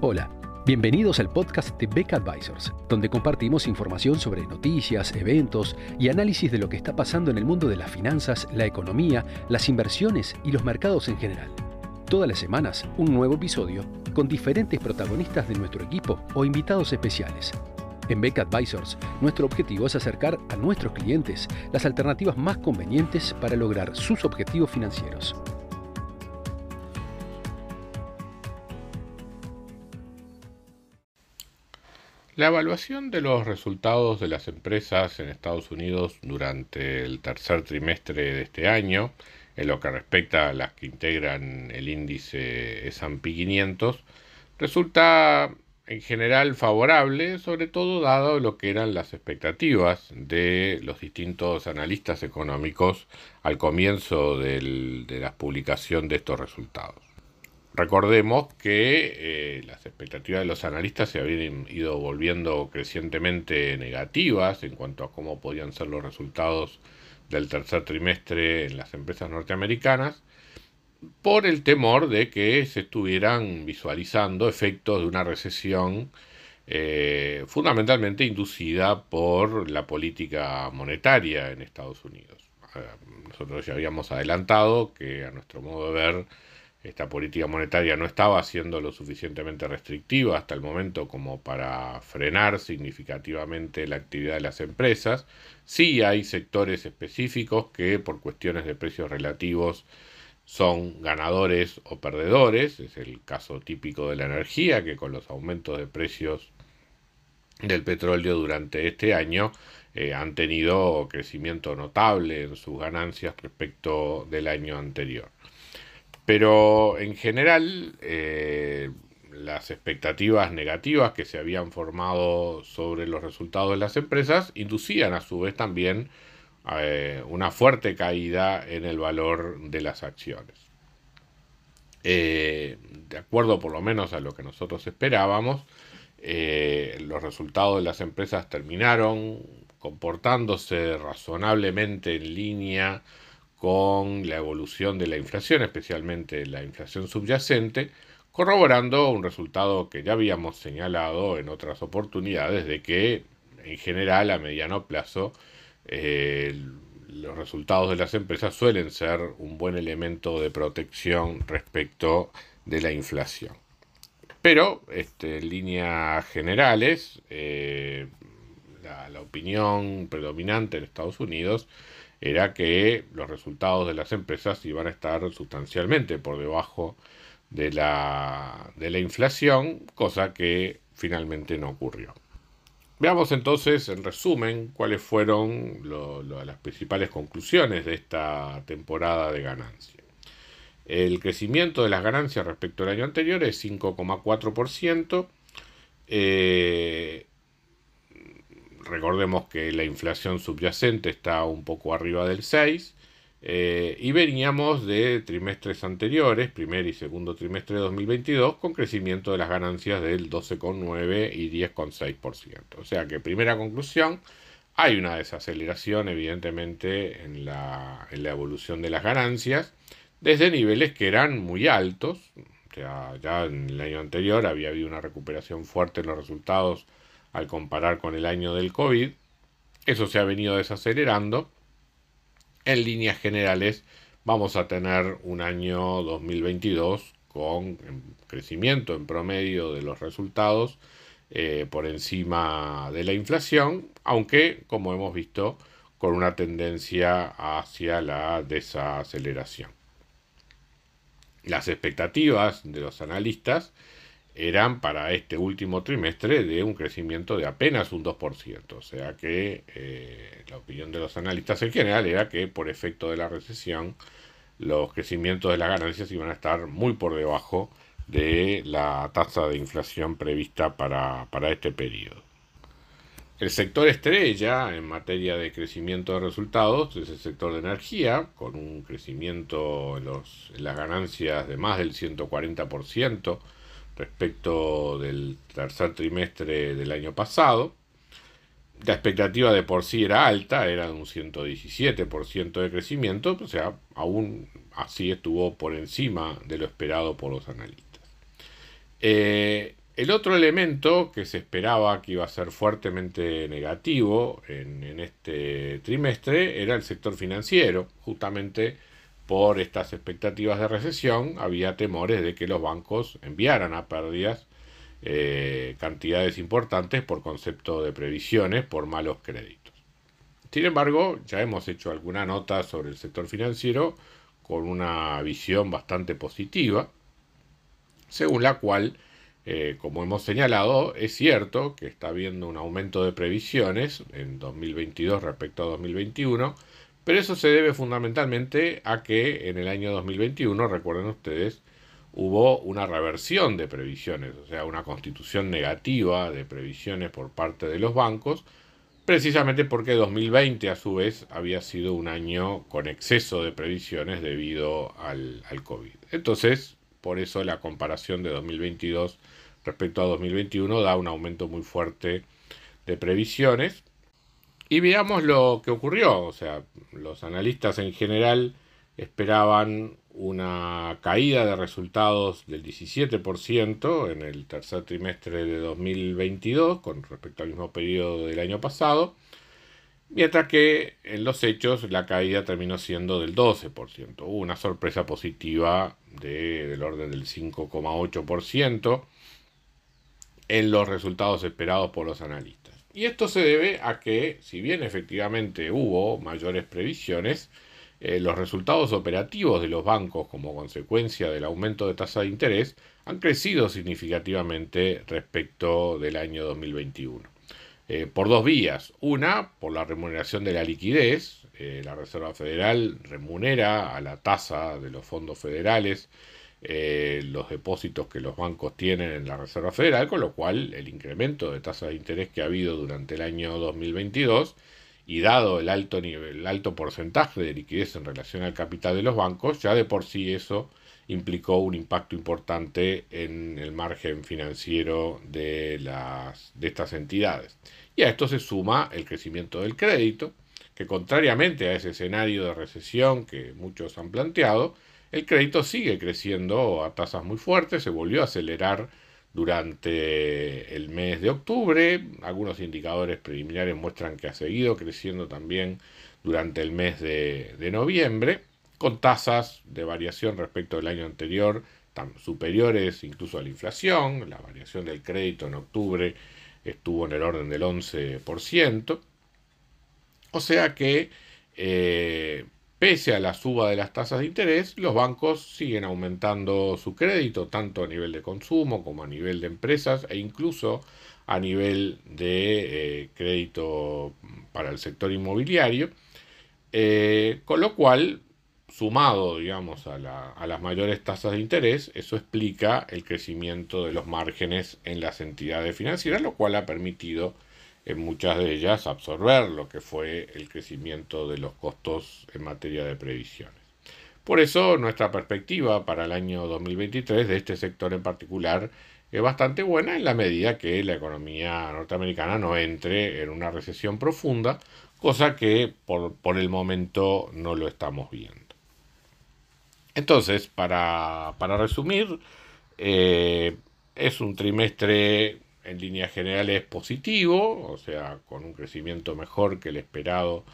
Hola, bienvenidos al podcast de Beck Advisors, donde compartimos información sobre noticias, eventos y análisis de lo que está pasando en el mundo de las finanzas, la economía, las inversiones y los mercados en general. Todas las semanas, un nuevo episodio con diferentes protagonistas de nuestro equipo o invitados especiales. En Beck Advisors, nuestro objetivo es acercar a nuestros clientes las alternativas más convenientes para lograr sus objetivos financieros. La evaluación de los resultados de las empresas en Estados Unidos durante el tercer trimestre de este año, en lo que respecta a las que integran el índice S&P 500, resulta en general favorable, sobre todo dado lo que eran las expectativas de los distintos analistas económicos al comienzo de la publicación de estos resultados. Recordemos que eh, las expectativas de los analistas se habían ido volviendo crecientemente negativas en cuanto a cómo podían ser los resultados del tercer trimestre en las empresas norteamericanas, por el temor de que se estuvieran visualizando efectos de una recesión eh, fundamentalmente inducida por la política monetaria en Estados Unidos. Eh, nosotros ya habíamos adelantado que a nuestro modo de ver esta política monetaria no estaba siendo lo suficientemente restrictiva hasta el momento como para frenar significativamente la actividad de las empresas. Sí hay sectores específicos que por cuestiones de precios relativos son ganadores o perdedores. Es el caso típico de la energía, que con los aumentos de precios del petróleo durante este año eh, han tenido crecimiento notable en sus ganancias respecto del año anterior. Pero en general, eh, las expectativas negativas que se habían formado sobre los resultados de las empresas inducían a su vez también eh, una fuerte caída en el valor de las acciones. Eh, de acuerdo por lo menos a lo que nosotros esperábamos, los resultados de las empresas terminaron comportándose razonablemente en línea con la evolución de la inflación, especialmente la inflación subyacente, corroborando un resultado que ya habíamos señalado en otras oportunidades de que en general a mediano plazo eh, los resultados de las empresas suelen ser un buen elemento de protección respecto de la inflación. Pero este, en líneas generales, eh, la opinión predominante en Estados Unidos era que los resultados de las empresas iban a estar sustancialmente por debajo de la, de la inflación, cosa que finalmente no ocurrió. Veamos entonces, en resumen, cuáles fueron las principales conclusiones de esta temporada de ganancia. El crecimiento de las ganancias respecto al año anterior es 5,4%. Eh, recordemos que la inflación subyacente está un poco arriba del 6 eh, y veníamos de trimestres anteriores, primer y segundo trimestre de 2022, con crecimiento de las ganancias del 12,9 y 10,6%. O sea que primera conclusión, hay una desaceleración evidentemente en la, en la evolución de las ganancias desde niveles que eran muy altos. O sea, ya en el año anterior había habido una recuperación fuerte en los resultados al comparar con el año del COVID. Eso se ha venido desacelerando. En líneas generales vamos a tener un año 2022 con crecimiento en promedio de los resultados eh, por encima de la inflación, aunque como hemos visto con una tendencia hacia la desaceleración. Las expectativas de los analistas eran para este último trimestre de un crecimiento de apenas un 2%. O sea que eh, la opinión de los analistas en general era que por efecto de la recesión los crecimientos de las ganancias iban a estar muy por debajo de la tasa de inflación prevista para, este periodo. El sector estrella en materia de crecimiento de resultados es el sector de energía, con un crecimiento en, en las ganancias de más del 140%, respecto del tercer trimestre del año pasado. La expectativa de por sí era alta, era un 117% de crecimiento, o sea, aún así estuvo por encima de lo esperado por los analistas. Eh, El otro elemento que se esperaba que iba a ser fuertemente negativo en, en este trimestre era el sector financiero, justamente por estas expectativas de recesión, había temores de que los bancos enviaran a pérdidas eh, cantidades importantes por concepto de previsiones por malos créditos. Sin embargo, ya hemos hecho alguna nota sobre el sector financiero con una visión bastante positiva, según la cual, eh, como hemos señalado, es cierto que está habiendo un aumento de previsiones en 2022 respecto a 2021, pero eso se debe fundamentalmente a que en el año 2021, recuerden ustedes, hubo una reversión de previsiones, o sea, una constitución negativa de previsiones por parte de los bancos, precisamente porque 2020 a su vez había sido un año con exceso de previsiones debido al, al COVID. Entonces, por eso la comparación de 2022 respecto a 2021 da un aumento muy fuerte de previsiones, y veamos lo que ocurrió. O sea, los analistas en general esperaban una caída de resultados del 17% en el tercer trimestre de 2022 con respecto al mismo periodo del año pasado, mientras que en los hechos la caída terminó siendo del 12%. Hubo una sorpresa positiva de, del orden del 5,8% en los resultados esperados por los analistas. Y esto se debe a que, si bien efectivamente hubo mayores previsiones, eh, los resultados operativos de los bancos como consecuencia del aumento de tasa de interés han crecido significativamente respecto del año 2021. Eh, por dos vías. Una, por la remuneración de la liquidez. Eh, la Reserva Federal remunera a la tasa de los fondos federales eh, los depósitos que los bancos tienen en la Reserva Federal, con lo cual el incremento de tasa de interés que ha habido durante el año 2022 y dado el alto nivel, el alto porcentaje de liquidez en relación al capital de los bancos, ya de por sí eso implicó un impacto importante en el margen financiero de, las, de estas entidades. Y a esto se suma el crecimiento del crédito, que contrariamente a ese escenario de recesión que muchos han planteado, el crédito sigue creciendo a tasas muy fuertes, se volvió a acelerar durante el mes de octubre. Algunos indicadores preliminares muestran que ha seguido creciendo también durante el mes de, noviembre, con tasas de variación respecto del año anterior tan superiores incluso a la inflación. La variación del crédito en octubre estuvo en el orden del 11%. O sea que eh, Pese a la suba de las tasas de interés, los bancos siguen aumentando su crédito, tanto a nivel de consumo como a nivel de empresas e incluso a nivel de eh, crédito para el sector inmobiliario, eh, con lo cual, sumado digamos, a, a las mayores tasas de interés, eso explica el crecimiento de los márgenes en las entidades financieras, lo cual ha permitido en muchas de ellas absorber lo que fue el crecimiento de los costos en materia de previsiones. Por eso nuestra perspectiva para el año 2023 de este sector en particular es bastante buena en la medida que la economía norteamericana no entre en una recesión profunda, cosa que por, el momento no lo estamos viendo. Entonces, para, resumir, eh, es un trimestre en líneas generales positivo, o sea, con un crecimiento mejor que el esperado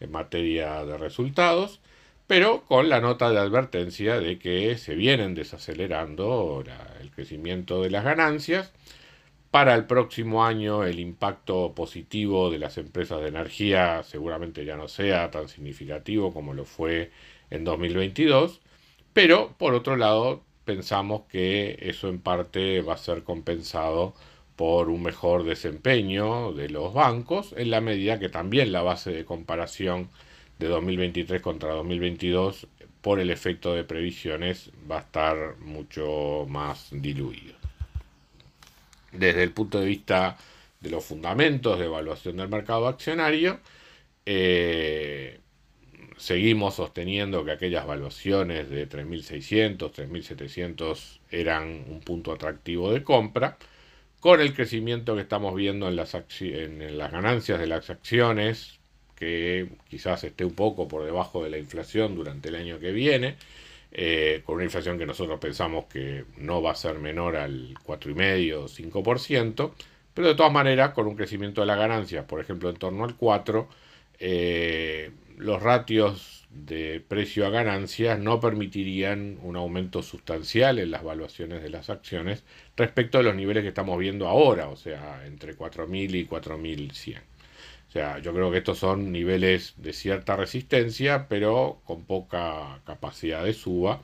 en materia de resultados, pero con la nota de advertencia de que se vienen desacelerando el crecimiento de las ganancias. Para el próximo año el impacto positivo de las empresas de energía seguramente ya no sea tan significativo como lo fue en 2022, pero por otro lado pensamos que eso en parte va a ser compensado por un mejor desempeño de los bancos, en la medida que también la base de comparación de 2023 contra 2022 por el efecto de previsiones va a estar mucho más diluido. Desde el punto de vista de los fundamentos de evaluación del mercado accionario, eh, seguimos sosteniendo que aquellas valuaciones de 3.600, 3.700 eran un punto atractivo de compra con el crecimiento que estamos viendo en las, las ganancias de las acciones, que quizás esté un poco por debajo de la inflación durante el año que viene, eh, con una inflación que nosotros pensamos que no va a ser menor al 4,5 o 5%, pero de todas maneras con un crecimiento de la ganancia, por ejemplo, en torno al 4%, eh, los ratios de precio a ganancias no permitirían un aumento sustancial en las valuaciones de las acciones respecto a los niveles que estamos viendo ahora, o sea, entre 4.000 y 4.100. O sea, yo creo que estos son niveles de cierta resistencia, pero con poca capacidad de suba,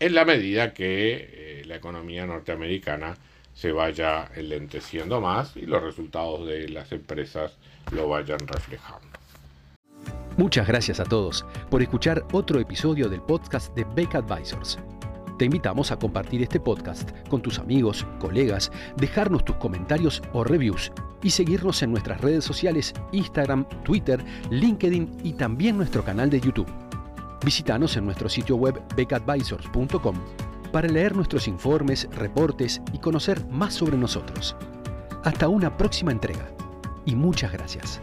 en la medida que eh, la economía norteamericana se vaya enlenteciendo más y los resultados de las empresas lo vayan reflejando. Muchas gracias a todos por escuchar otro episodio del podcast de Beck Advisors. Te invitamos a compartir este podcast con tus amigos, colegas, dejarnos tus comentarios o reviews y seguirnos en nuestras redes sociales Instagram, Twitter, LinkedIn y también nuestro canal de YouTube. Visítanos en nuestro sitio web becadvisors.com para leer nuestros informes, reportes y conocer más sobre nosotros. Hasta una próxima entrega y muchas gracias.